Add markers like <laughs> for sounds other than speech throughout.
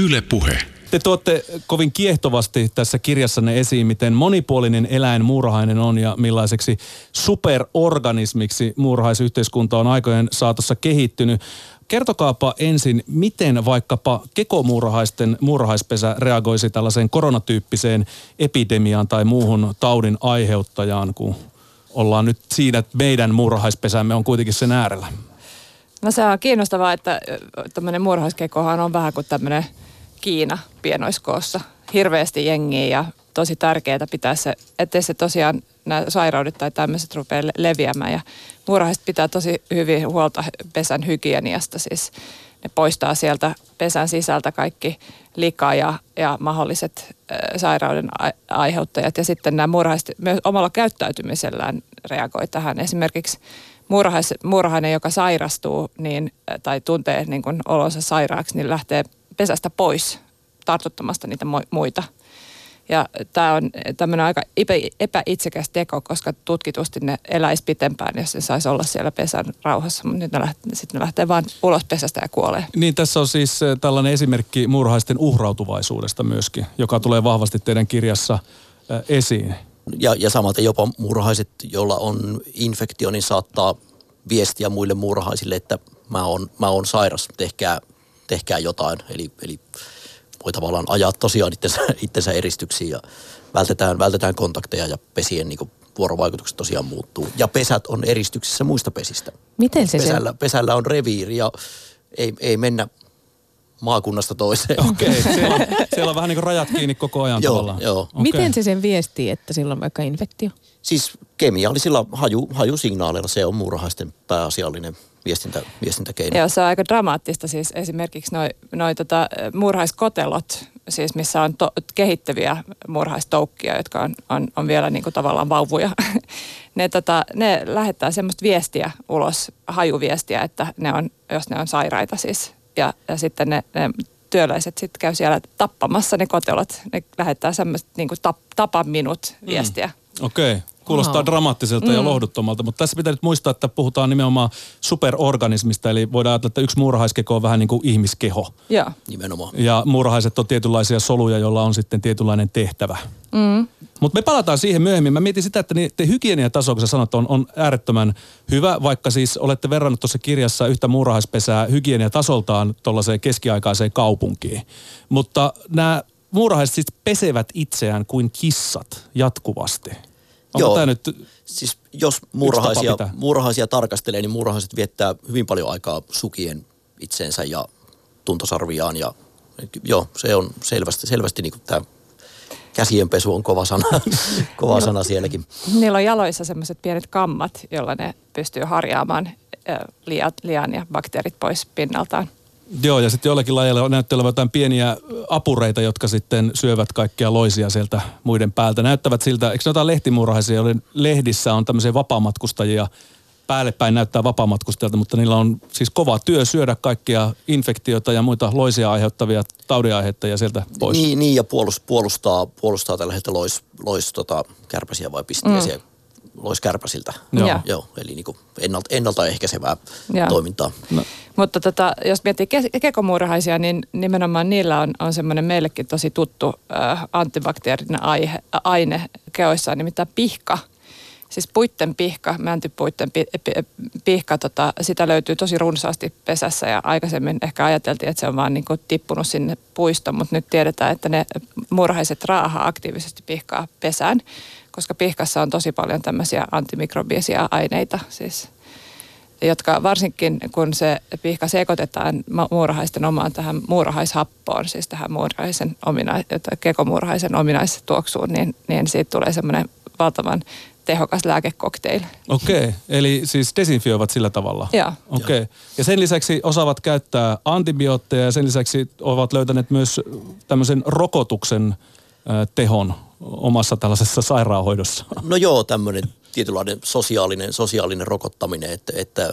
Yle Puhe. Te tuotte kovin kiehtovasti tässä kirjassanne esiin, miten monipuolinen eläin muurahainen on ja millaiseksi superorganismiksi muurahaisyhteiskunta on aikojen saatossa kehittynyt. Kertokaapa ensin, miten vaikkapa kekomuurahaisten muurahaispesä reagoisi tällaiseen koronatyyppiseen epidemiaan tai muuhun taudin aiheuttajaan, kun ollaan nyt siinä, että meidän muurahaispesämme on kuitenkin sen äärellä. No se on kiinnostavaa, että tämmöinen muurahaiskekohan on vähän kuin tämmöinen Kiina pienoiskoossa. Hirveästi jengiä ja tosi tärkeää pitää se, ettei se tosiaan nämä sairaudet tai tämmöiset rupeaa leviämään. Ja muurahaiset pitää tosi hyvin huolta pesän hygieniasta, siis ne poistaa sieltä pesän sisältä kaikki lika ja, ja mahdolliset sairauden aiheuttajat. Ja sitten nämä muurahaiset myös omalla käyttäytymisellään reagoi tähän. Esimerkiksi muurahainen, joka sairastuu niin, tai tuntee niin kuin olonsa sairaaksi, niin lähtee pesästä pois tartuttamasta niitä muita. Ja tämä on tämmöinen aika epäitsekäs teko, koska tutkitusti ne eläisi pitempään, jos ne saisi olla siellä pesän rauhassa. Mutta nyt ne lähtee, sitten ne lähtee vaan ulos pesästä ja kuolee. Niin, tässä on siis eh, tällainen esimerkki muurahaisten uhrautuvaisuudesta myöskin, joka tulee vahvasti teidän kirjassa eh, esiin. Ja, ja samaten jopa muurahaiset, joilla on infektio, niin saattaa viestiä muille muurahaisille, että mä oon, mä oon sairas, tehkää, tehkää jotain. Eli, eli voi tavallaan ajaa tosiaan itsensä, <laughs> itsensä eristyksiin ja vältetään, vältetään kontakteja ja pesien niin kuin vuorovaikutukset tosiaan muuttuu. Ja pesät on eristyksissä muista pesistä. Miten se pesällä, se? pesällä on reviiri ja ei, ei mennä maakunnasta toiseen. <laughs> Okei, okay, <laughs> siellä, on, siellä on vähän niin kuin rajat kiinni koko ajan joo, tavallaan. Joo. Okay. Miten se sen viestii, että sillä on vaikka infektio? Siis kemiallisilla haju, hajusignaaleilla se on muurahaisten pääasiallinen viestintä, viestintäkeino. Joo, se on aika dramaattista. Siis esimerkiksi noin noi tota, muurhaiskotelot, siis missä on to, kehittäviä muurhaistoukkia, jotka on, on, on vielä niin kuin tavallaan vauvuja. <laughs> ne, tota, ne lähettää semmoista viestiä ulos, hajuviestiä, että ne on, jos ne on sairaita siis. Ja, ja sitten ne, ne työläiset sitten käy siellä tappamassa ne kotelot. Ne lähettää semmoista niin kuin tap, tapa minut viestiä. Mm. Okei. Okay. Kuulostaa wow. dramaattiselta mm. ja lohduttomalta, mutta tässä pitää nyt muistaa, että puhutaan nimenomaan superorganismista, eli voidaan ajatella, että yksi muurahaiskeko on vähän niin kuin ihmiskeho. Ja. Nimenomaan. Ja muurahaiset on tietynlaisia soluja, joilla on sitten tietynlainen tehtävä. Mm. Mutta me palataan siihen myöhemmin. Mä mietin sitä, että te hygieniataso, kun sä sanot, on, on äärettömän hyvä, vaikka siis olette verrannut tuossa kirjassa yhtä muurahaispesää hygieniatasoltaan tuollaiseen keskiaikaiseen kaupunkiin. Mutta nämä muurahaiset siis pesevät itseään kuin kissat jatkuvasti. Onko Joo. tämä nyt Siis jos muurahaisia, muurahaisia tarkastelee, niin muurahaiset viettää hyvin paljon aikaa sukien itseensä ja tuntosarviaan. Ja, joo, se on selvästi, selvästi niin tämä käsienpesu on kova sana, <laughs> kova sana sielläkin. Niillä on jaloissa semmoiset pienet kammat, joilla ne pystyy harjaamaan lian ja bakteerit pois pinnaltaan. Joo, ja sitten joillakin lajeilla näyttää olevan jotain pieniä apureita, jotka sitten syövät kaikkia loisia sieltä muiden päältä. Näyttävät siltä, eikö ne jotain lehtimuurahaisia, joiden lehdissä on tämmöisiä vapaamatkustajia, päälle päin näyttää vapaamatkustajalta, mutta niillä on siis kova työ syödä kaikkia infektioita ja muita loisia aiheuttavia taudiaiheuttajia sieltä pois. Niin, niin ja puolustaa, puolustaa tällä hetkellä lois, lois tota, kärpäsiä vai pistiäisiä. Mm loiskärpäsiltä. Joo. Joo, eli niin kuin ennalta, ennaltaehkäisevää Joo. toimintaa. No. Mutta tota, jos miettii ke- kekomuurahaisia, niin nimenomaan niillä on, on semmoinen meillekin tosi tuttu äh, antibakteerinen aihe, äh, aine keoissaan, nimittäin pihka. Siis puitten pihka, mäntypuitten pi, pi, pihka, tota, sitä löytyy tosi runsaasti pesässä ja aikaisemmin ehkä ajateltiin, että se on vaan niin kuin tippunut sinne puistoon, mutta nyt tiedetään, että ne muurahaiset raahaa aktiivisesti pihkaa pesään koska pihkassa on tosi paljon tämmöisiä antimikrobiisia aineita, siis, jotka varsinkin kun se pihka sekoitetaan muurahaisten omaan tähän muurahaishappoon, siis tähän muurahaisen ominais, kekomuurahaisen ominaistuoksuun, niin, niin siitä tulee semmoinen valtavan tehokas lääkekokteili. Okei, okay. eli siis desinfioivat sillä tavalla? Joo. Okei. Okay. Ja sen lisäksi osaavat käyttää antibiootteja ja sen lisäksi ovat löytäneet myös tämmöisen rokotuksen tehon omassa tällaisessa sairaanhoidossa? No joo, tämmöinen tietynlainen sosiaalinen, sosiaalinen rokottaminen, että, että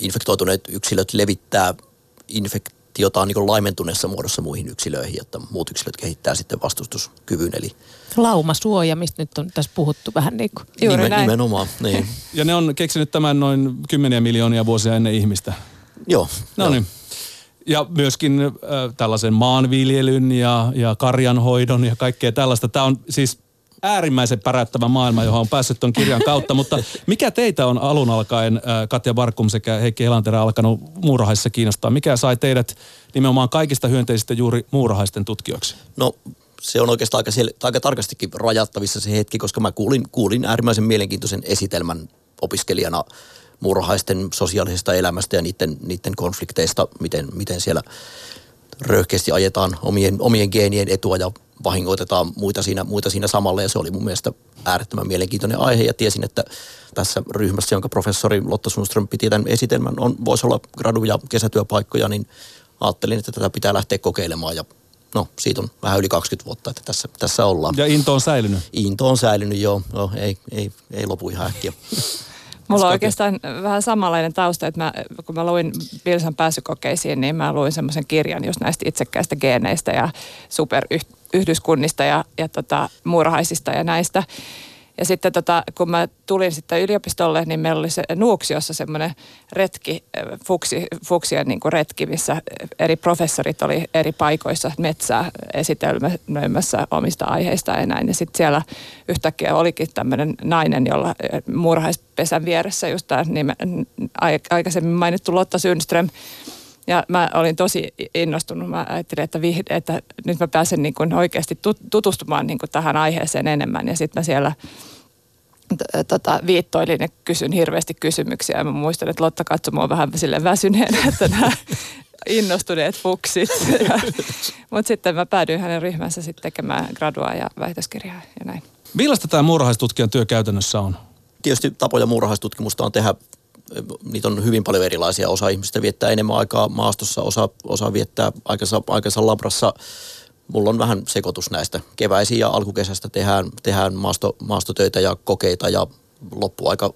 infektoituneet yksilöt levittää infektiota niin laimentuneessa muodossa muihin yksilöihin, jotta muut yksilöt kehittää sitten vastustuskyvyn. Eli Laumasuoja, mistä nyt on tässä puhuttu vähän niin kuin. Juuri Nimen, näin. Nimenomaan, niin. Ja ne on keksinyt tämän noin kymmeniä miljoonia vuosia ennen ihmistä. Joo. No niin. Ja myöskin äh, tällaisen maanviljelyn ja, ja karjanhoidon ja kaikkea tällaista. Tämä on siis äärimmäisen päräyttävä maailma, johon on päässyt tuon kirjan kautta. Mutta mikä teitä on alun alkaen, Katja Varkum sekä Heikki Elanterä alkanut muurahaisissa kiinnostaa? Mikä sai teidät nimenomaan kaikista hyönteisistä juuri muurahaisten tutkijoiksi? No se on oikeastaan aika, sel- aika tarkastikin rajattavissa se hetki, koska mä kuulin, kuulin äärimmäisen mielenkiintoisen esitelmän opiskelijana muurahaisten sosiaalisesta elämästä ja niiden, niiden konflikteista, miten, miten siellä röyhkeästi ajetaan omien, omien geenien etua ja vahingoitetaan muita siinä, muita siinä samalla. Ja se oli mun mielestä äärettömän mielenkiintoinen aihe ja tiesin, että tässä ryhmässä, jonka professori Lotta Sundström piti tämän esitelmän, on, voisi olla gradu- ja kesätyöpaikkoja, niin ajattelin, että tätä pitää lähteä kokeilemaan ja no siitä on vähän yli 20 vuotta, että tässä, tässä ollaan. Ja into on säilynyt? Into on säilynyt, joo. joo ei, ei, ei lopu ihan äkkiä. Mulla on oikeastaan vähän samanlainen tausta, että mä, kun mä luin Bilsan pääsykokeisiin, niin mä luin semmoisen kirjan just näistä itsekkäistä geeneistä ja superyhdyskunnista ja, ja tota, muurahaisista ja näistä. Ja sitten tota, kun mä tulin sitten yliopistolle, niin meillä oli se Nuuksiossa semmoinen retki, fuksi, fuksien niin kuin retki, missä eri professorit oli eri paikoissa metsää esitelmässä omista aiheista ja näin. Ja sitten siellä yhtäkkiä olikin tämmöinen nainen, jolla muurahaispesän vieressä just tämä nime, aikaisemmin mainittu Lotta Sundström, ja mä olin tosi innostunut. Mä ajattelin, että, vihde, että nyt mä pääsen niin kuin oikeasti tutustumaan niin kuin tähän aiheeseen enemmän. Ja sitten mä siellä tota, viittoilin ja kysyn hirveästi kysymyksiä. Ja mä muistan, että Lotta katsoi mua vähän sille väsyneenä, että nämä <laughs> innostuneet fuksit. <laughs> Mutta sitten mä päädyin hänen ryhmänsä sitten tekemään gradua ja väitöskirjaa ja näin. Millaista tämä muurahaistutkijan työ käytännössä on? Tietysti tapoja muurahaistutkimusta on tehdä niitä on hyvin paljon erilaisia. Osa ihmistä viettää enemmän aikaa maastossa, osa, osa viettää aikansa, aikansa labrassa. Mulla on vähän sekoitus näistä. Keväisiä ja alkukesästä tehdään, tehdään maasto, maastotöitä ja kokeita ja loppuaika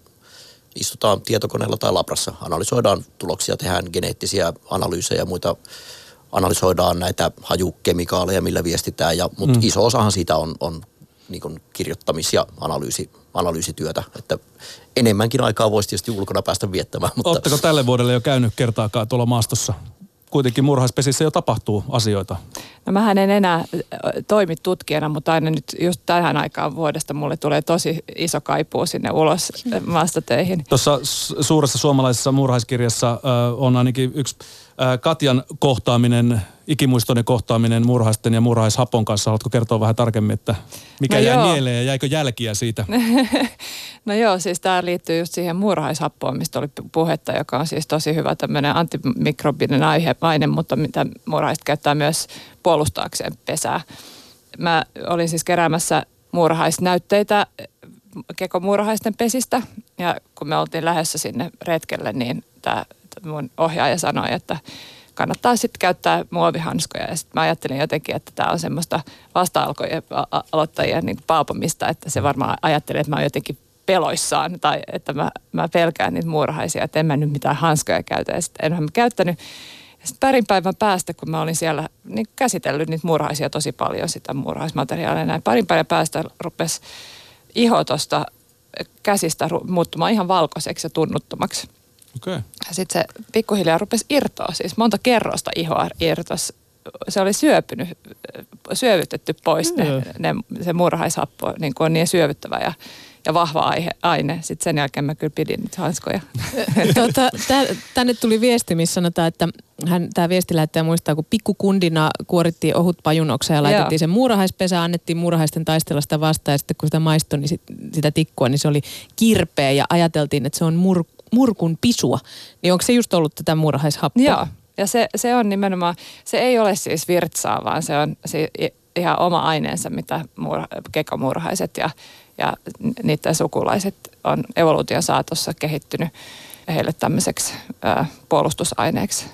istutaan tietokoneella tai labrassa. Analysoidaan tuloksia, tehdään geneettisiä analyysejä ja muita analysoidaan näitä hajukemikaaleja, millä viestitään. Ja, mutta mm. iso osahan siitä on, on niin kirjoittamis- ja analyysi, analyysityötä. Että enemmänkin aikaa voisi tietysti ulkona päästä viettämään. Mutta... Oletteko tälle vuodelle jo käynyt kertaakaan tuolla maastossa? Kuitenkin murhaispesissä jo tapahtuu asioita. No mähän en enää toimi tutkijana, mutta aina nyt just tähän aikaan vuodesta mulle tulee tosi iso kaipuu sinne ulos maastotöihin. Tuossa suuressa suomalaisessa murhaiskirjassa on ainakin yksi Katjan kohtaaminen, ikimuistoinen kohtaaminen murhaisten ja murhaishapon kanssa. Haluatko kertoa vähän tarkemmin, että mikä no jäi joo. mieleen ja jäikö jälkiä siitä? <laughs> no joo, siis tämä liittyy just siihen murhaishappoon, mistä oli puhetta, joka on siis tosi hyvä tämmöinen antimikrobinen aihe, aine, mutta mitä murhaiset käyttää myös puolustaakseen pesää. Mä olin siis keräämässä muurahaisnäytteitä kekomuurahaisten pesistä ja kun me oltiin lähdössä sinne retkelle, niin tämä mun ohjaaja sanoi, että kannattaa sitten käyttää muovihanskoja. Ja sitten mä ajattelin jotenkin, että tämä on semmoista vasta-aloittajien niin paapomista, että se varmaan ajattelee, että mä oon jotenkin peloissaan tai että mä, mä pelkään niitä muurahaisia, että en mä nyt mitään hanskoja käytä. Ja sitten enhän mä käyttänyt. Sitten parin päivän päästä, kun mä olin siellä niin käsitellyt niitä muurahaisia tosi paljon, sitä muurahaismateriaalia, näin parin päivän päästä rupesi iho tuosta käsistä muuttumaan ihan valkoiseksi ja tunnuttomaksi. Okay. Ja sitten se pikkuhiljaa rupesi irtoa, siis monta kerrosta ihoa irtos. Se oli syöpynyt, syövytetty pois ne, ne, se murhaishappo, niin kuin on niin syövyttävä ja, ja vahva aihe, aine. Sitten sen jälkeen mä kyllä pidin niitä hanskoja. <laughs> tota, tänne tuli viesti, missä sanotaan, että hän, tämä viestilähettäjä muistaa, kun pikkukundina kuorittiin ohut pajunoksa ja laitettiin Joo. sen muurahaispesä, annettiin muurahaisten taistella sitä vastaan ja sitten kun sitä maistoi, niin sit, sitä tikkua, niin se oli kirpeä ja ajateltiin, että se on mur, murkun pisua, niin onko se just ollut tätä muurahaishappoa? Joo, ja se, se on nimenomaan, se ei ole siis virtsaa, vaan se on se ihan oma aineensa, mitä muura, kekomuurahaiset ja, ja niiden sukulaiset on evoluution saatossa kehittynyt heille tämmöiseksi ää, puolustusaineeksi.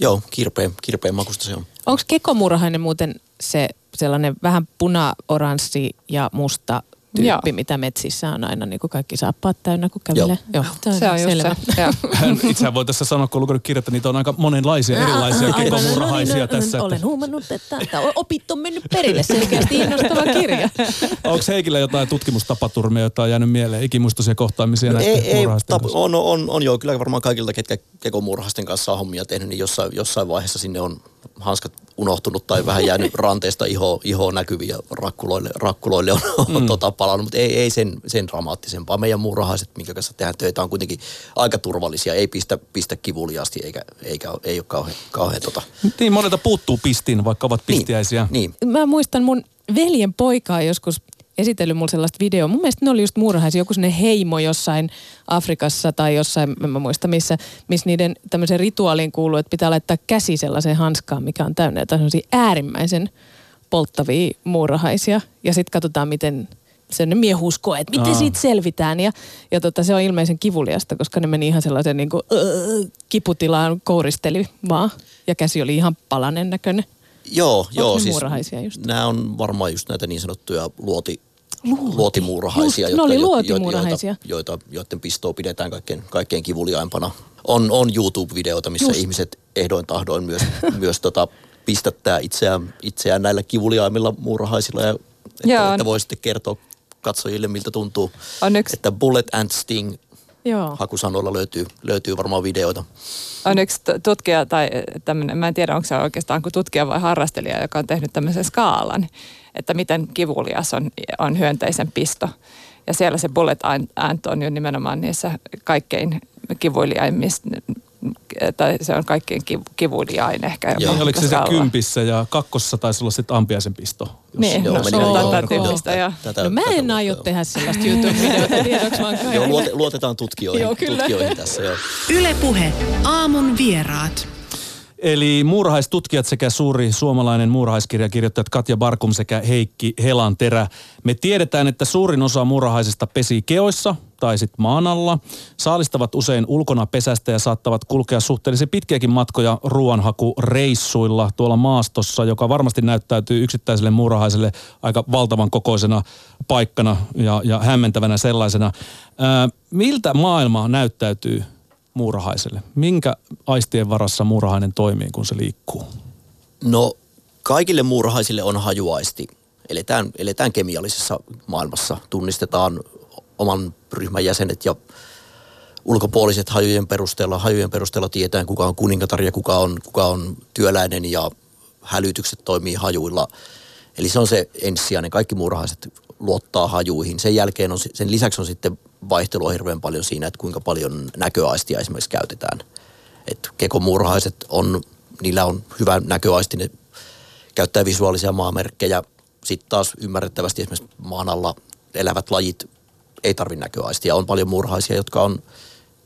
Joo, kirpeen, kirpeen makusta se on. Onko kekomuurahainen muuten se sellainen vähän puna-oranssi ja musta tyyppi, Joo. mitä metsissä on aina niin kuin kaikki saappaat täynnä, kun kävelee. Joo. se on, Se on just selvä. se. Joo. <laughs> Itsehän voi tässä sanoa, kun on lukenut kirjat, että niitä on aika monenlaisia erilaisia kekomurhaisia No tässä. Olen huomannut, että, opit on mennyt perille selkeästi innostava kirja. <laughs> onko Heikillä jotain tutkimustapaturmia, joita on jäänyt mieleen, ikimuistoisia kohtaamisia No näiden ei, tap, on, on, on joo, kyllä varmaan kaikilta, ketkä kekomurhasten kanssa on hommia tehnyt, niin jossain, jossain vaiheessa sinne on hanskat unohtunut tai vähän jäänyt ranteesta iho, iho näkyviin ja rakkuloille, rakkuloille on, on mm. tota palannut, mutta ei, ei sen, sen dramaattisempaa. Meidän muurahaiset, minkä kanssa tehdään töitä, on kuitenkin aika turvallisia, ei pistä, pistä kivuliaasti eikä, eikä ei ole kauhean, kauhean tota. Niin monelta puuttuu pistin, vaikka ovat pistiäisiä. Niin, Mä muistan mun veljen poikaa joskus esitellyt mulle sellaista videoa. Mun mielestä ne oli just muurahaisia, joku sellainen heimo jossain Afrikassa tai jossain, en mä muista missä, missä niiden tämmöisen rituaaliin kuuluu, että pitää laittaa käsi sellaiseen hanskaan, mikä on täynnä jotain sellaisia äärimmäisen polttavia muurahaisia. Ja sitten katsotaan, miten se miehusko, että miten Aa. siitä selvitään. Ja, ja tota, se on ilmeisen kivuliasta, koska ne meni ihan sellaisen niin kuin, öö, kiputilaan, kouristeli vaan. Ja käsi oli ihan palanen näköinen. Joo, joo. ne siis muurahaisia just? Nämä on varmaan just näitä niin sanottuja luoti, Luoti. luotimuurahaisia. Just, ne oli luotimuurahaisia. Joita, joita, joiden pistoa pidetään kaikkein, kaikkein kivuliaimpana. On, on YouTube-videoita, missä Just. ihmiset ehdoin tahdoin myös, <laughs> myös tota, pistättää itseään, itseään näillä kivuliaimmilla muurahaisilla. Ja, että, Joo. että voi sitten kertoa katsojille, miltä tuntuu. On yksi, Että Bullet and Sting Joo. hakusanoilla löytyy, löytyy varmaan videoita. on yksi tutkija tai tämmöinen, mä en tiedä onko se oikeastaan kuin tutkija vai harrastelija, joka on tehnyt tämmöisen skaalan, että miten kivulias on, on hyönteisen pisto. Ja siellä se bullet ant on jo nimenomaan niissä kaikkein kivuliaimmista, tai se on kaikkein kiv- kivuliain ehkä. Joo. jopa Niin, oliko se se kympissä ja kakkossa taisi olla sitten ampiaisen pisto. jos- Niin, Joo, no, se on tätä tyyppistä. Tätä- No mä en aio joo. tehdä sellaista YouTube-videota Joo, luote, luotetaan tutkijoihin, Joo, kyllä. tutkijoihin tässä. Joo. Ylepuhe aamun vieraat. Eli muurahaistutkijat sekä suuri suomalainen muurahaiskirjakirjoittajat Katja Barkum sekä Heikki Helanterä. Me tiedetään, että suurin osa muurahaisista pesii keoissa tai sitten maan alla. Saalistavat usein ulkona pesästä ja saattavat kulkea suhteellisen pitkiäkin matkoja ruoanhakureissuilla tuolla maastossa, joka varmasti näyttäytyy yksittäiselle muurahaiselle aika valtavan kokoisena paikkana ja, ja hämmentävänä sellaisena. Ää, miltä maailma näyttäytyy muurahaiselle? Minkä aistien varassa muurahainen toimii, kun se liikkuu? No kaikille muurahaisille on hajuaisti. Eletään, eletään kemiallisessa maailmassa. Tunnistetaan oman ryhmän jäsenet ja ulkopuoliset hajujen perusteella. Hajujen perusteella tietään, kuka on kuningatar ja kuka on, kuka on työläinen ja hälytykset toimii hajuilla. Eli se on se ensisijainen. Kaikki muurahaiset luottaa hajuihin. Sen jälkeen on, sen lisäksi on sitten vaihtelua hirveän paljon siinä, että kuinka paljon näköaistia esimerkiksi käytetään. Et kekomuurahaiset on, niillä on hyvä näköaisti, ne käyttää visuaalisia maamerkkejä. Sitten taas ymmärrettävästi esimerkiksi maan alla elävät lajit ei tarvitse näköaistia. On paljon muurahaisia, jotka on,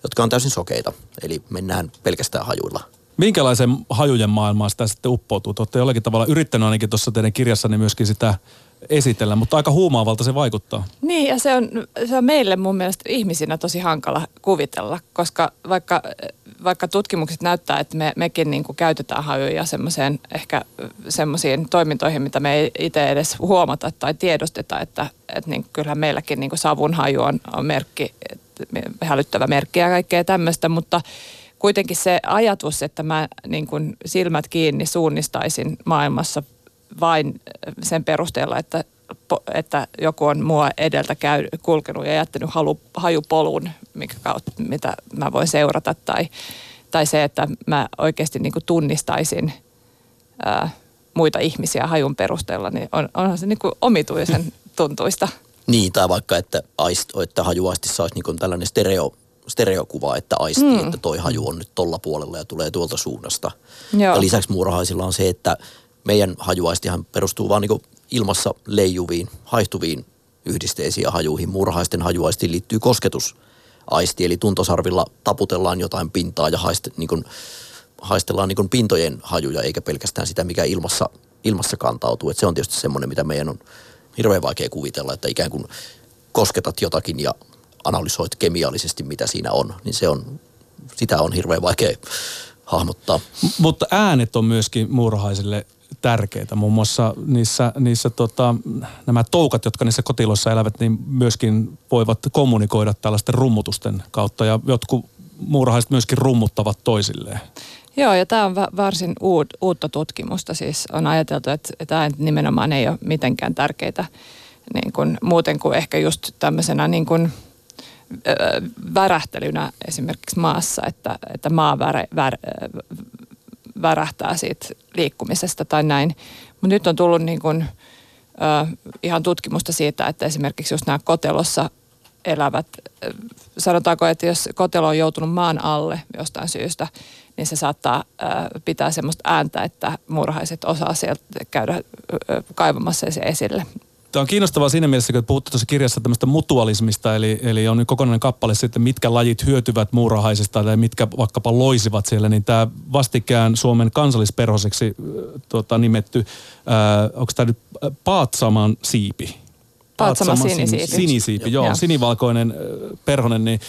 jotka on täysin sokeita, eli mennään pelkästään hajuilla. Minkälaisen hajujen maailmaan sitä sitten uppoutuu? Te olette jollakin tavalla yrittänyt ainakin tuossa teidän kirjassanne myöskin sitä esitellä, mutta aika huumaavalta se vaikuttaa. Niin, ja se on, se on meille mun mielestä ihmisinä tosi hankala kuvitella, koska vaikka, vaikka tutkimukset näyttää, että me, mekin niin kuin käytetään hajuja semmoiseen ehkä semmoisiin toimintoihin, mitä me ei itse edes huomata tai tiedosteta, että, että niin kyllähän meilläkin niin kuin savun haju on, on merkki, hälyttävä merkki ja kaikkea tämmöistä, mutta kuitenkin se ajatus, että mä niin kuin silmät kiinni suunnistaisin maailmassa vain sen perusteella, että, että joku on mua edeltä käy, kulkenut ja jättänyt halu, hajupolun, mikä kautta, mitä mä voin seurata. Tai, tai se, että mä oikeasti niin kuin tunnistaisin ää, muita ihmisiä hajun perusteella, niin on, onhan se niin kuin omituisen <laughs> tuntuista. Niin, tai vaikka, että, aist, että hajuaistissa olisi niin tällainen stereo, stereokuva, että aistii, mm. että toi haju on nyt tolla puolella ja tulee tuolta suunnasta. Joo. Ja lisäksi muurahaisilla on se, että meidän hajuaistihan perustuu vaan niin ilmassa leijuviin, haihtuviin yhdisteisiin ja hajuihin. Muurahaisten hajuaistiin liittyy kosketusaisti, eli tuntosarvilla taputellaan jotain pintaa ja haist, niin kuin, haistellaan niin kuin pintojen hajuja, eikä pelkästään sitä, mikä ilmassa, ilmassa kantautuu. Et se on tietysti semmoinen, mitä meidän on hirveän vaikea kuvitella, että ikään kuin kosketat jotakin ja analysoit kemiallisesti, mitä siinä on, niin se on, sitä on hirveän vaikea hahmottaa. M- mutta äänet on myöskin muurahaisille tärkeitä. Muun muassa niissä, niissä tota, nämä toukat, jotka niissä kotiloissa elävät, niin myöskin voivat kommunikoida tällaisten rummutusten kautta ja jotkut muurahaiset myöskin rummuttavat toisilleen. Joo, ja tämä on va- varsin uud, uutta tutkimusta. Siis on ajateltu, että tämä nimenomaan ei ole mitenkään tärkeitä niin kuin, muuten kuin ehkä just tämmöisenä niin kuin, ö, värähtelynä esimerkiksi maassa, että, että maa vär, vär, värähtää siitä liikkumisesta tai näin. Mutta nyt on tullut niin kuin, ö, ihan tutkimusta siitä, että esimerkiksi just nämä kotelossa elävät, sanotaanko, että jos kotelo on joutunut maan alle jostain syystä, niin se saattaa pitää semmoista ääntä, että murhaiset osaa sieltä käydä kaivamassa se esille. Tämä on kiinnostavaa siinä mielessä, kun puhutte tuossa kirjassa tämmöistä mutualismista, eli, eli on nyt kokonainen kappale sitten, mitkä lajit hyötyvät muurahaisesta tai mitkä vaikkapa loisivat siellä, niin tämä vastikään Suomen kansallisperhoseksi tota, nimetty, onko tämä nyt Paatsaman siipi? Paatsama sinisiipi. Sinisiipi, joo, joo. sinivalkoinen perhonen, niin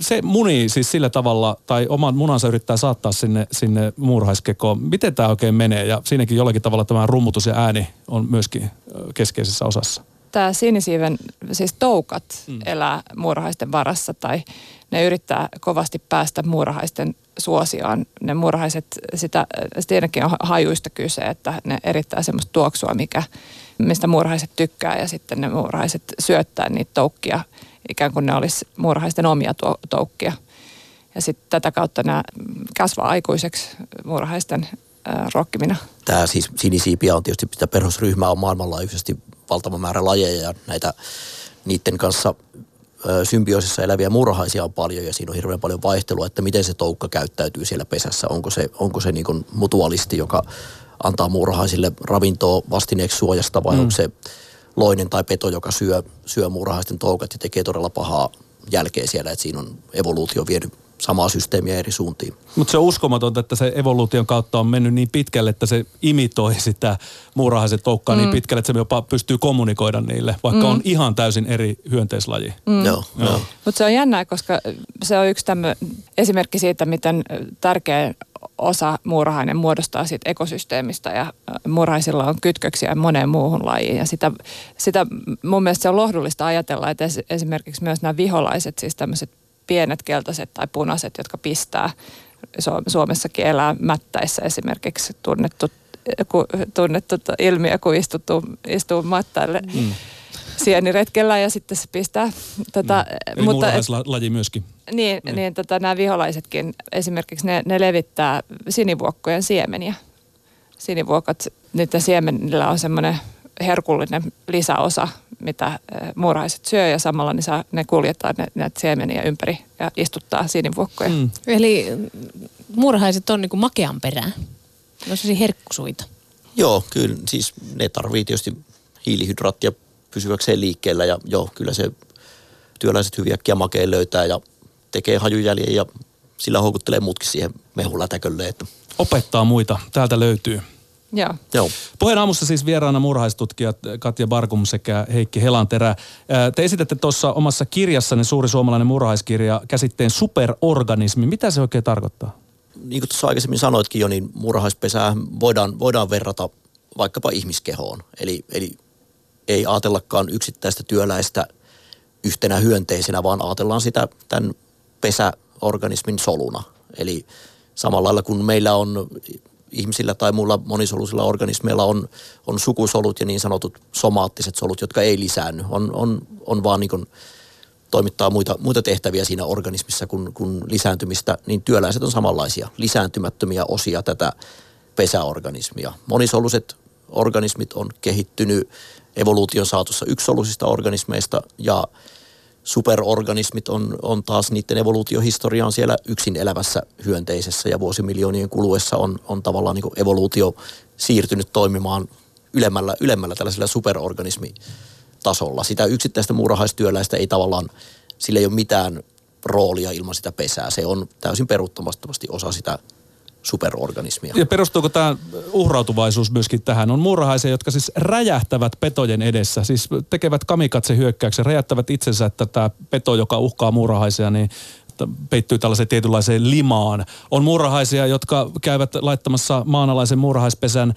se muni siis sillä tavalla, tai oman munansa yrittää saattaa sinne, sinne muurahaiskekoon. Miten tämä oikein menee? Ja siinäkin jollakin tavalla tämä rummutus ja ääni on myöskin keskeisessä osassa. Tämä sinisiiven, siis toukat mm. elää muurahaisten varassa tai ne yrittää kovasti päästä muurahaisten suosioon. Ne muurahaiset, sitä, siinäkin on hajuista kyse, että ne erittää semmoista tuoksua, mikä, mistä muurahaiset tykkää ja sitten ne muurahaiset syöttää niitä toukkia ikään kuin ne olisi muurahaisten omia toukkia. Ja sitten tätä kautta nämä kasvaa aikuiseksi muurahaisten rokkimina. Tämä siis sinisiipiä on tietysti, sitä perhosryhmää on maailmanlaajuisesti valtava määrä lajeja ja näitä niiden kanssa symbioosissa eläviä murhaisia on paljon ja siinä on hirveän paljon vaihtelua, että miten se toukka käyttäytyy siellä pesässä. Onko se, onko se niin mutualisti, joka antaa muurahaisille ravintoa vastineeksi suojasta vai mm. onko se loinen tai peto, joka syö, syö muurahaisten toukat ja tekee todella pahaa jälkeä siellä, että siinä on evoluutio vienyt samaa systeemiä eri suuntiin. Mutta se on uskomatonta, että se evoluution kautta on mennyt niin pitkälle, että se imitoi sitä muurahaisen toukkaa niin mm. niin pitkälle, että se jopa pystyy kommunikoida niille, vaikka mm. on ihan täysin eri hyönteislaji. Mm. Joo, joo. Mutta se on jännää, koska se on yksi tämmö, esimerkki siitä, miten tärkeä osa muurahainen muodostaa siitä ekosysteemistä ja muurahaisilla on kytköksiä moneen muuhun lajiin. Ja sitä, sitä mun mielestä se on lohdullista ajatella, että esimerkiksi myös nämä viholaiset, siis tämmöiset pienet keltaiset tai punaiset, jotka pistää. Suomessakin elää mättäissä esimerkiksi tunnettu, tunnettu ilmiö, kun istuu, istuu mattaille. Mm sieniretkellä ja sitten se pistää. Tota, mm. Eli mutta, laji myöskin. Niin, niin. niin tota, nämä viholaisetkin esimerkiksi ne, ne levittää sinivuokkojen siemeniä. Sinivuokot, niiden siemenillä on semmoinen herkullinen lisäosa, mitä muurahaiset syö ja samalla ne, saa, ne kuljettaa ne, näitä siemeniä ympäri ja istuttaa sinivuokkoja. Mm. Eli muurahaiset on niinku makean perään. Ne on herkkusuita. Joo, kyllä. Siis ne tarvii tietysti hiilihydraattia pysyväkseen liikkeellä ja joo, kyllä se työläiset hyvin äkkiä makeen löytää ja tekee hajujäljen ja sillä houkuttelee muutkin siihen mehulätäkölle. Että. Opettaa muita, täältä löytyy. Joo. Joo. Puheen aamussa siis vieraana murhaistutkijat Katja Barkum sekä Heikki Helanterä. Te esitätte tuossa omassa kirjassanne Suuri suomalainen murhaiskirja käsitteen superorganismi. Mitä se oikein tarkoittaa? Niin kuin tuossa aikaisemmin sanoitkin jo, niin murhaispesää voidaan, voidaan verrata vaikkapa ihmiskehoon. Eli, eli ei ajatellakaan yksittäistä työläistä yhtenä hyönteisenä, vaan ajatellaan sitä tämän pesäorganismin soluna. Eli samalla lailla kuin meillä on ihmisillä tai muilla monisoluisilla organismeilla on, on sukusolut ja niin sanotut somaattiset solut, jotka ei lisäänny. On, on, on vaan niin toimittaa muita, muita tehtäviä siinä organismissa kuin, kuin lisääntymistä, niin työläiset on samanlaisia, lisääntymättömiä osia tätä pesäorganismia. Monisoluiset organismit on kehittynyt evoluution saatossa yksolusista organismeista ja superorganismit on, on taas niiden evoluutiohistoria on siellä yksin elävässä hyönteisessä ja vuosimiljoonien kuluessa on, on tavallaan niin evoluutio siirtynyt toimimaan ylemmällä, ylemmällä tällaisella superorganismitasolla. Sitä yksittäistä muurahaistyöläistä ei tavallaan, sillä ei ole mitään roolia ilman sitä pesää. Se on täysin peruuttamattomasti osa sitä superorganismia. Ja perustuuko tämä uhrautuvaisuus myöskin tähän? On muurahaisia, jotka siis räjähtävät petojen edessä, siis tekevät kamikatse hyökkäyksen, räjähtävät itsensä, että tämä peto, joka uhkaa muurahaisia, niin peittyy tällaiseen tietynlaiseen limaan. On muurahaisia, jotka käyvät laittamassa maanalaisen muurahaispesän äh,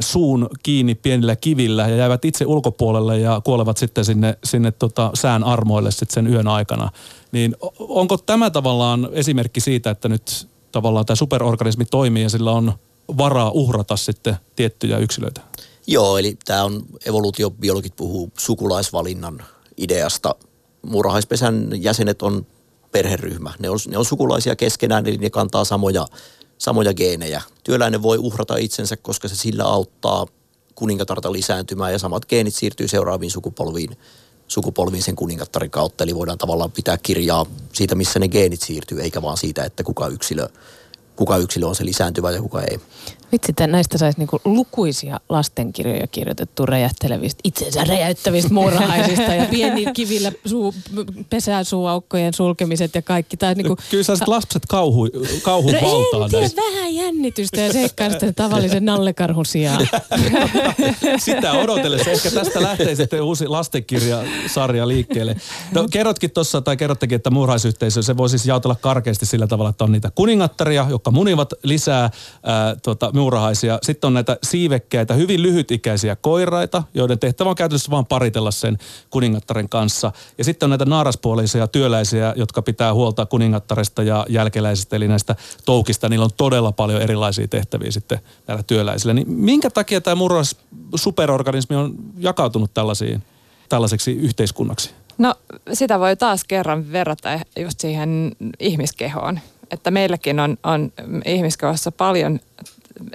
suun kiinni pienillä kivillä ja jäävät itse ulkopuolelle ja kuolevat sitten sinne, sinne tota sään armoille sitten sen yön aikana. Niin onko tämä tavallaan esimerkki siitä, että nyt tavallaan tämä superorganismi toimii ja sillä on varaa uhrata sitten tiettyjä yksilöitä? Joo, eli tämä on evoluutiobiologit puhuu sukulaisvalinnan ideasta. Muurahaispesän jäsenet on perheryhmä. Ne on, ne on sukulaisia keskenään, eli ne kantaa samoja, samoja geenejä. Työläinen voi uhrata itsensä, koska se sillä auttaa kuningatarta lisääntymään ja samat geenit siirtyy seuraaviin sukupolviin, sukupolviin sen kuningattarin kautta. Eli voidaan tavallaan pitää kirjaa siitä, missä ne geenit siirtyy, eikä vaan siitä, että kuka yksilö, kuka yksilö on se lisääntyvä ja kuka ei. Vitsi, että näistä saisi niinku lukuisia lastenkirjoja kirjoitettu räjähtelevistä, itsensä räjäyttävistä muurahaisista ja pieni kivillä suu, pesäsuuaukkojen sulkemiset ja kaikki. Tai niinku, Kyllä sä lapset kauhu, kauhun no valtaan en tiedä, vähän jännitystä ja seikkaista tavallisen nallekarhun sijaan. <laughs> Sitä odotellessa. Ehkä tästä lähtee sitten uusi lastenkirjasarja liikkeelle. No kerrotkin tuossa, tai kerrottekin, että muurahaisyhteisö, se voi siis jaotella karkeasti sillä tavalla, että on niitä kuningattaria, jotka munivat lisää ää, tota, muurahaisia. Sitten on näitä siivekkäitä, hyvin lyhytikäisiä koiraita, joiden tehtävä on käytännössä vain paritella sen kuningattaren kanssa. Ja sitten on näitä naaraspuolisia työläisiä, jotka pitää huolta kuningattaresta ja jälkeläisistä, eli näistä toukista. Niillä on todella paljon erilaisia tehtäviä sitten näillä työläisillä. Niin minkä takia tämä muurahais superorganismi on jakautunut tällaisiin, tällaiseksi yhteiskunnaksi? No sitä voi taas kerran verrata just siihen ihmiskehoon. Että meilläkin on, on ihmiskehossa paljon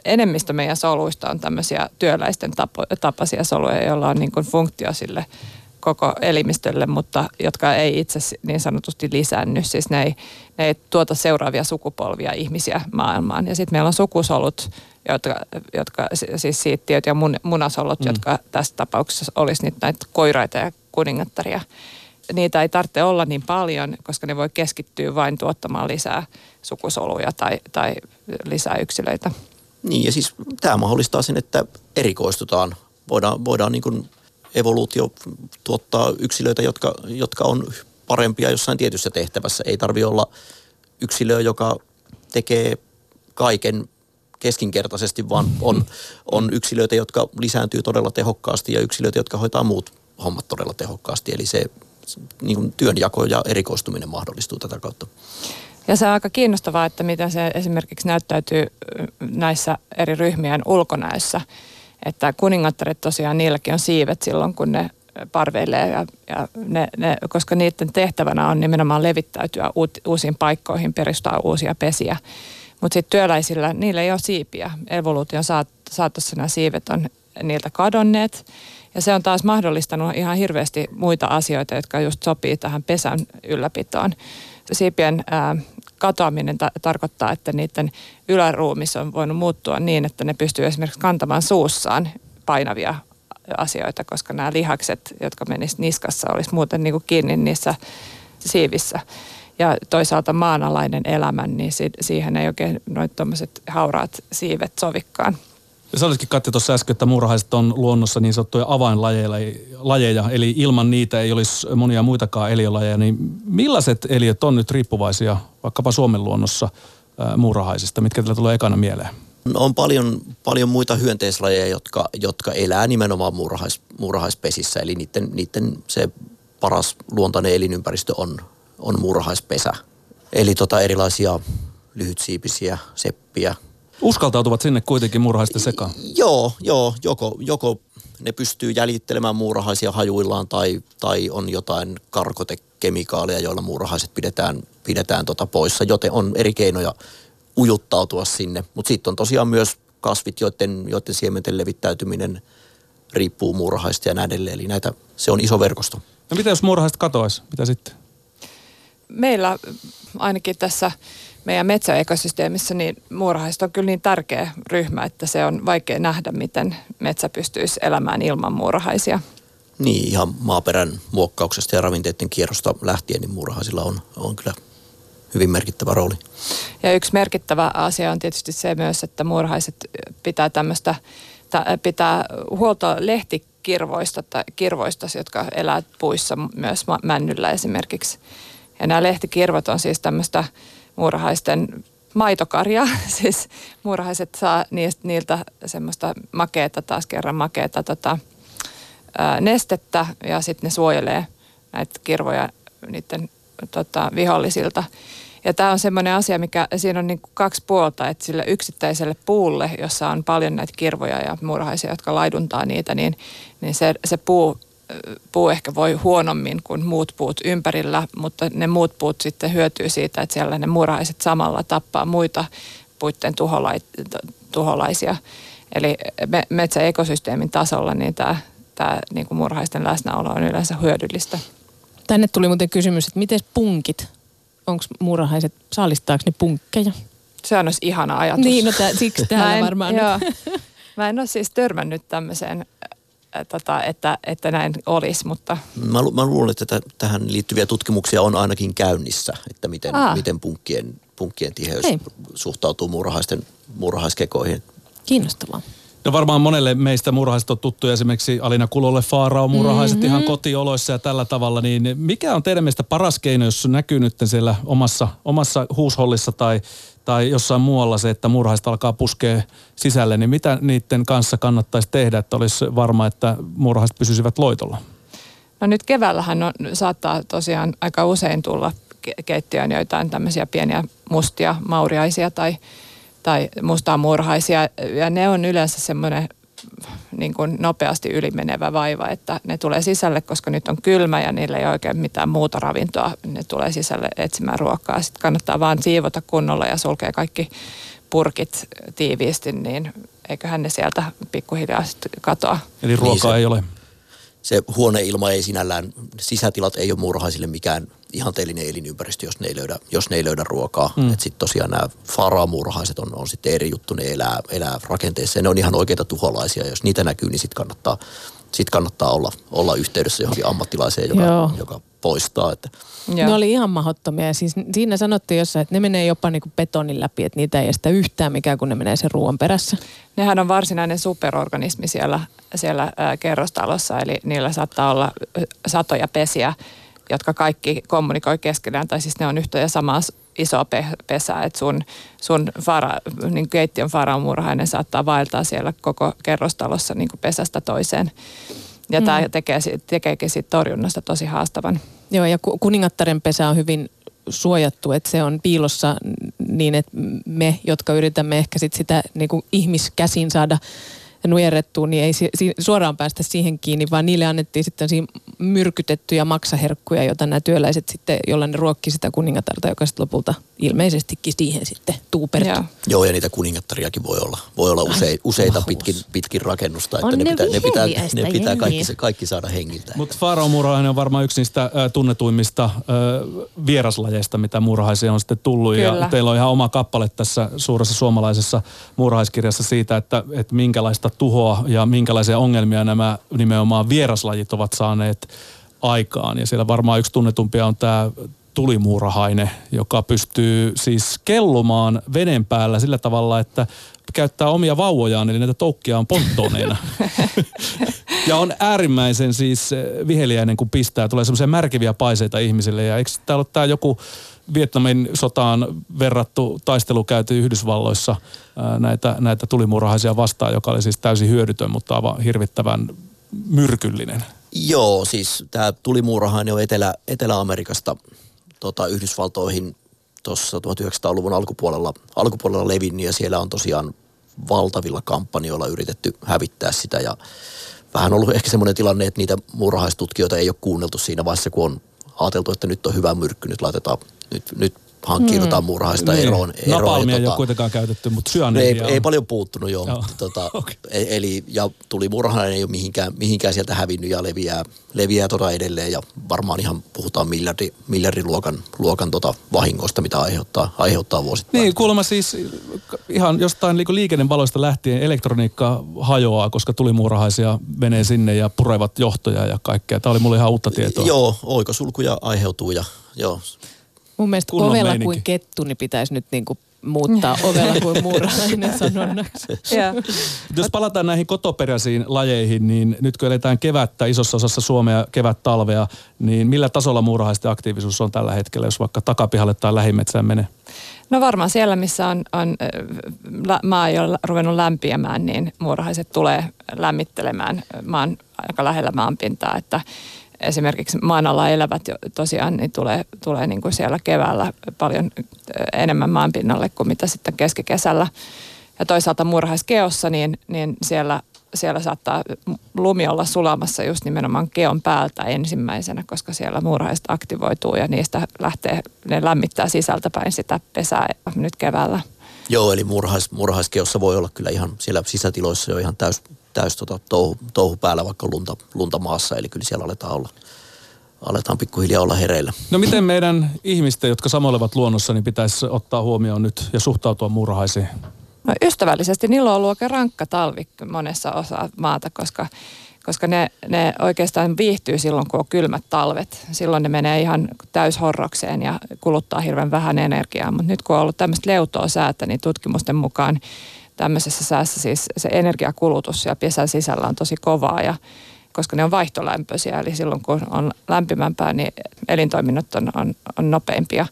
enemmistö meidän soluista on tämmöisiä työläisten tapo, tapaisia soluja, joilla on niin kuin funktio sille koko elimistölle, mutta jotka ei itse niin sanotusti lisänny. Siis ne ei, ne ei tuota seuraavia sukupolvia ihmisiä maailmaan. Ja sitten meillä on sukusolut, jotka, jotka siis siittiöt ja mun, munasolut, mm. jotka tässä tapauksessa olisi nyt näitä koiraita ja kuningattaria. Niitä ei tarvitse olla niin paljon, koska ne voi keskittyä vain tuottamaan lisää sukusoluja tai, tai lisää yksilöitä. Niin ja siis tämä mahdollistaa sen, että erikoistutaan. Voidaan, voidaan niin kuin evoluutio tuottaa yksilöitä, jotka, jotka on parempia jossain tietyssä tehtävässä. Ei tarvi olla yksilö, joka tekee kaiken keskinkertaisesti, vaan on, on yksilöitä, jotka lisääntyy todella tehokkaasti ja yksilöitä, jotka hoitaa muut hommat todella tehokkaasti. Eli se niin kuin työnjako ja erikoistuminen mahdollistuu tätä kautta. Ja se on aika kiinnostavaa, että miten se esimerkiksi näyttäytyy näissä eri ryhmien ulkonäössä. Että kuningattaret tosiaan, niilläkin on siivet silloin, kun ne parveilee, ja, ja ne, ne, koska niiden tehtävänä on nimenomaan levittäytyä uut, uusiin paikkoihin, perustaa uusia pesiä. Mutta sitten työläisillä, niillä ei ole siipiä. Evoluution saat, saatossa nämä siivet on niiltä kadonneet. Ja se on taas mahdollistanut ihan hirveästi muita asioita, jotka just sopii tähän pesän ylläpitoon. Siipien ää, katoaminen ta- tarkoittaa, että niiden yläruumis on voinut muuttua niin, että ne pystyy esimerkiksi kantamaan suussaan painavia asioita, koska nämä lihakset, jotka menisivät niskassa, olisi muuten niin kuin kiinni niissä siivissä. Ja toisaalta maanalainen elämä, niin si- siihen ei oikein noin tuommoiset hauraat siivet sovikkaan. Sä olisikin Katja tuossa äsken, että muurahaiset on luonnossa niin sanottuja avainlajeja, eli ilman niitä ei olisi monia muitakaan eliölajeja. Niin millaiset eliöt on nyt riippuvaisia vaikkapa Suomen luonnossa muurahaisista? Mitkä teillä tulee ekana mieleen? On paljon, paljon muita hyönteislajeja, jotka, jotka elää nimenomaan muurahais, muurahaispesissä. Eli niiden, niiden se paras luontainen elinympäristö on, on muurahaispesä. Eli tota erilaisia lyhytsiipisiä, seppiä, Uskaltautuvat sinne kuitenkin muurahaisten sekaan? Joo, joo. Joko, joko ne pystyy jäljittelemään muurahaisia hajuillaan tai, tai on jotain karkotekemikaaleja, joilla muurahaiset pidetään, pidetään tota poissa, joten on eri keinoja ujuttautua sinne. Mutta sitten on tosiaan myös kasvit, joiden, joiden siementen levittäytyminen riippuu muurahaista ja näin edelleen. Eli näitä, se on iso verkosto. No mitä jos muurahaiset katoaisi? Mitä sitten? Meillä ainakin tässä meidän metsäekosysteemissä, niin muurahaiset on kyllä niin tärkeä ryhmä, että se on vaikea nähdä, miten metsä pystyisi elämään ilman muurahaisia. Niin, ihan maaperän muokkauksesta ja ravinteiden kierrosta lähtien, niin muurahaisilla on, on kyllä hyvin merkittävä rooli. Ja yksi merkittävä asia on tietysti se myös, että muurahaiset pitää tämmöistä, pitää huolta lehtikirvoista tai kirvoista, jotka elää puissa myös männyllä esimerkiksi. Ja nämä lehtikirvot on siis tämmöistä muurahaisten maitokarjaa. <laughs> Siis muurahaiset saa niistä, niiltä semmoista makeeta, taas kerran makeeta tota, nestettä ja sitten ne suojelee näitä kirvoja niiden tota, vihollisilta. Ja tämä on semmoinen asia, mikä siinä on niin kuin kaksi puolta, että sille yksittäiselle puulle, jossa on paljon näitä kirvoja ja muurahaisia, jotka laiduntaa niitä, niin, niin se, se puu, puu ehkä voi huonommin kuin muut puut ympärillä, mutta ne muut puut sitten hyötyy siitä, että siellä ne muurahaiset samalla tappaa muita puitten tuholaisia. Eli metsäekosysteemin tasolla niin tämä, tämä niin kuin muurahaisten läsnäolo on yleensä hyödyllistä. Tänne tuli muuten kysymys, että miten punkit onko muurahaiset, saalistaako ne punkkeja? Se on ihana ajatus. Niin, no tää, siksi <laughs> täällä en, varmaan joo. Mä en ole siis törmännyt tämmöiseen, tota, että, että näin olisi, mutta... Mä, lu- mä luulen, että tähän liittyviä tutkimuksia on ainakin käynnissä, että miten, miten punkkien, punkkien tiheys Hei. suhtautuu muurahaisten, muurahaiskekoihin. Kiinnostavaa. No varmaan monelle meistä murhaiset on tuttu esimerkiksi Alina Kulolle Faarao murhaiset mm-hmm. ihan kotioloissa ja tällä tavalla. Niin mikä on teidän mielestä paras keino, jos näkyy nyt siellä omassa, omassa huushollissa tai, tai jossain muualla se, että murhaiset alkaa puskea sisälle, niin mitä niiden kanssa kannattaisi tehdä, että olisi varma, että murhaiset pysyisivät loitolla? No nyt keväällähän on, saattaa tosiaan aika usein tulla keittiöön joitain tämmöisiä pieniä mustia mauriaisia tai tai mustaamurhaisia. Ja ne on yleensä semmoinen niin kuin nopeasti ylimenevä vaiva, että ne tulee sisälle, koska nyt on kylmä ja niillä ei oikein mitään muuta ravintoa. Ne tulee sisälle etsimään ruokaa. Sitten kannattaa vaan siivota kunnolla ja sulkea kaikki purkit tiiviisti, niin eiköhän ne sieltä pikkuhiljaa sitten katoa. Eli ruokaa niin se, ei ole? Se huoneilma ei sinällään, sisätilat ei ole muurahaisille mikään ihanteellinen elinympäristö, jos ne ei löydä, jos ne ei löydä ruokaa. Mm. Että sitten tosiaan nämä faraamurhaiset on, on sitten eri juttu, ne elää, elää rakenteessa ja ne on ihan oikeita tuholaisia. Jos niitä näkyy, niin sitten kannattaa, sit kannattaa olla, olla yhteydessä johonkin ammattilaiseen, joka, joka poistaa. Että. Joo. Ne oli ihan mahdottomia. Ja siis siinä sanottiin jossain, että ne menee jopa niin kuin betonin läpi, että niitä ei estä yhtään mikään, kun ne menee sen ruoan perässä. Nehän on varsinainen superorganismi siellä, siellä ää, kerrostalossa, eli niillä saattaa olla satoja pesiä jotka kaikki kommunikoi keskenään, tai siis ne on yhtä ja samaa isoa pesää, että sun, sun fara, niin keittiön faraamurhainen saattaa vaeltaa siellä koko kerrostalossa niin kuin pesästä toiseen. Ja mm. tämä tekee, tekeekin siitä torjunnasta tosi haastavan. Joo, ja kuningattaren pesä on hyvin suojattu, että se on piilossa niin, että me, jotka yritämme ehkä sit sitä niin kuin ihmiskäsin saada nujerrettua, niin ei si- si- suoraan päästä siihen kiinni, vaan niille annettiin sitten myrkytettyjä maksaherkkuja, joita nämä työläiset sitten, jolla ne ruokki sitä kuningatarta, joka sitten lopulta ilmeisestikin siihen sitten tuupertui. Joo. Joo, ja niitä kuningattariakin voi olla, voi olla use, useita pitkin, pitkin rakennusta, että ne, ne, pitää, ne, pitää, ne pitää kaikki, kaikki saada hengiltä. Mutta Faarao-murhainen on varmaan yksi niistä äh, tunnetuimmista äh, vieraslajeista, mitä murhaisia on sitten tullut. Kyllä. Ja teillä on ihan oma kappale tässä suuressa suomalaisessa murhaiskirjassa siitä, että, että minkälaista tuhoa ja minkälaisia ongelmia nämä nimenomaan vieraslajit ovat saaneet aikaan. Ja siellä varmaan yksi tunnetumpia on tämä tulimuurahaine, joka pystyy siis kellumaan veden päällä sillä tavalla, että käyttää omia vauvojaan, eli näitä toukkia on ponttoneina. <laughs> ja on äärimmäisen siis eh, viheliäinen, kun pistää. Tulee semmoisia märkiviä paiseita ihmisille. Ja eikö täällä ole tämä joku Vietnamin sotaan verrattu taistelu käyty Yhdysvalloissa ää, näitä, näitä tulimuurahaisia vastaan, joka oli siis täysin hyödytön, mutta aivan hirvittävän myrkyllinen. Joo, siis tämä tulimuurahainen on Etelä, Etelä-Amerikasta tota, Yhdysvaltoihin tuossa 1900-luvun alkupuolella, alkupuolella levinnyt ja siellä on tosiaan valtavilla kampanjoilla yritetty hävittää sitä. Ja vähän ollut ehkä semmoinen tilanne, että niitä muurahaistutkijoita ei ole kuunneltu siinä vaiheessa, kun on ajateltu, että nyt on hyvä myrkky, nyt laitetaan, nyt, nyt hankkiudutaan mm. murhaista niin. eroon. eroon Napalmia tota, ei ole kuitenkaan käytetty, mutta syöneet. Ei, ei paljon puuttunut joo. joo. Tota, <laughs> okay. E- eli, ja tuli murhainen ei ole mihinkään, mihinkään sieltä hävinnyt ja leviää, leviää tota edelleen ja varmaan ihan puhutaan miljardi, miljardiluokan luokan tota vahingosta, mitä aiheuttaa, aiheuttaa vuosittain. Niin, kuulemma siis ihan jostain liikennevaloista lähtien elektroniikka hajoaa, koska tuli muurahaisia menee sinne ja purevat johtoja ja kaikkea. Tämä oli mulle ihan uutta tietoa. Joo, oikosulkuja aiheutuu ja joo, Mun mielestä kovella kuin kettu, niin pitäisi nyt niinku muuttaa ovella kuin muurahainen <laughs> sanonnaksi. Jos palataan näihin kotoperäisiin lajeihin, niin nyt kun eletään kevättä isossa osassa Suomea kevät-talvea, niin millä tasolla muurahaisten aktiivisuus on tällä hetkellä, jos vaikka takapihalle tai lähimetsään menee? No varmaan siellä, missä on, on maa jo ruvennut lämpiämään, niin muurahaiset tulee lämmittelemään maan aika lähellä maanpintaa, että esimerkiksi maan alla elävät jo tosiaan niin tulee, tulee niin kuin siellä keväällä paljon enemmän maanpinnalle kuin mitä sitten keskikesällä. Ja toisaalta murhaiskeossa, niin, niin siellä, siellä saattaa lumi olla sulamassa just nimenomaan keon päältä ensimmäisenä, koska siellä muurahaiset aktivoituu ja niistä lähtee, ne lämmittää sisältäpäin sitä pesää nyt keväällä. Joo, eli murhais, murhaiskeossa voi olla kyllä ihan siellä sisätiloissa jo ihan täys, täys tota, touhu, touhu päällä vaikka lunta, lunta maassa, eli kyllä siellä aletaan olla aletaan pikkuhiljaa olla hereillä. No miten meidän ihmisten, jotka samoilevat luonnossa, niin pitäisi ottaa huomioon nyt ja suhtautua murhaisiin? No ystävällisesti. Niillä on ollut oikein rankka talvi monessa osa maata, koska, koska ne, ne oikeastaan viihtyy silloin, kun on kylmät talvet. Silloin ne menee ihan täyshorrokseen ja kuluttaa hirveän vähän energiaa. Mutta nyt kun on ollut tämmöistä leutoa säätä, niin tutkimusten mukaan tämmöisessä säässä siis se energiakulutus ja pesän sisällä on tosi kovaa ja koska ne on vaihtolämpöisiä, eli silloin kun on lämpimämpää, niin elintoiminnot on, on, on nopeimpia.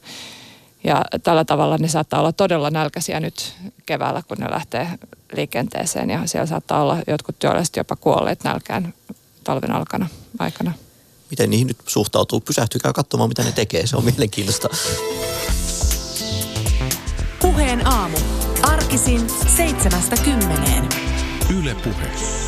Ja tällä tavalla ne saattaa olla todella nälkäisiä nyt keväällä, kun ne lähtee liikenteeseen. Ja siellä saattaa olla jotkut työläiset jopa kuolleet nälkään talven alkana, aikana. Miten niihin nyt suhtautuu? Pysähtykää katsomaan, mitä ne tekee. Se on mielenkiintoista. Puheen aamu. Arkisin seitsemästä kymmeneen. Yle Puhe.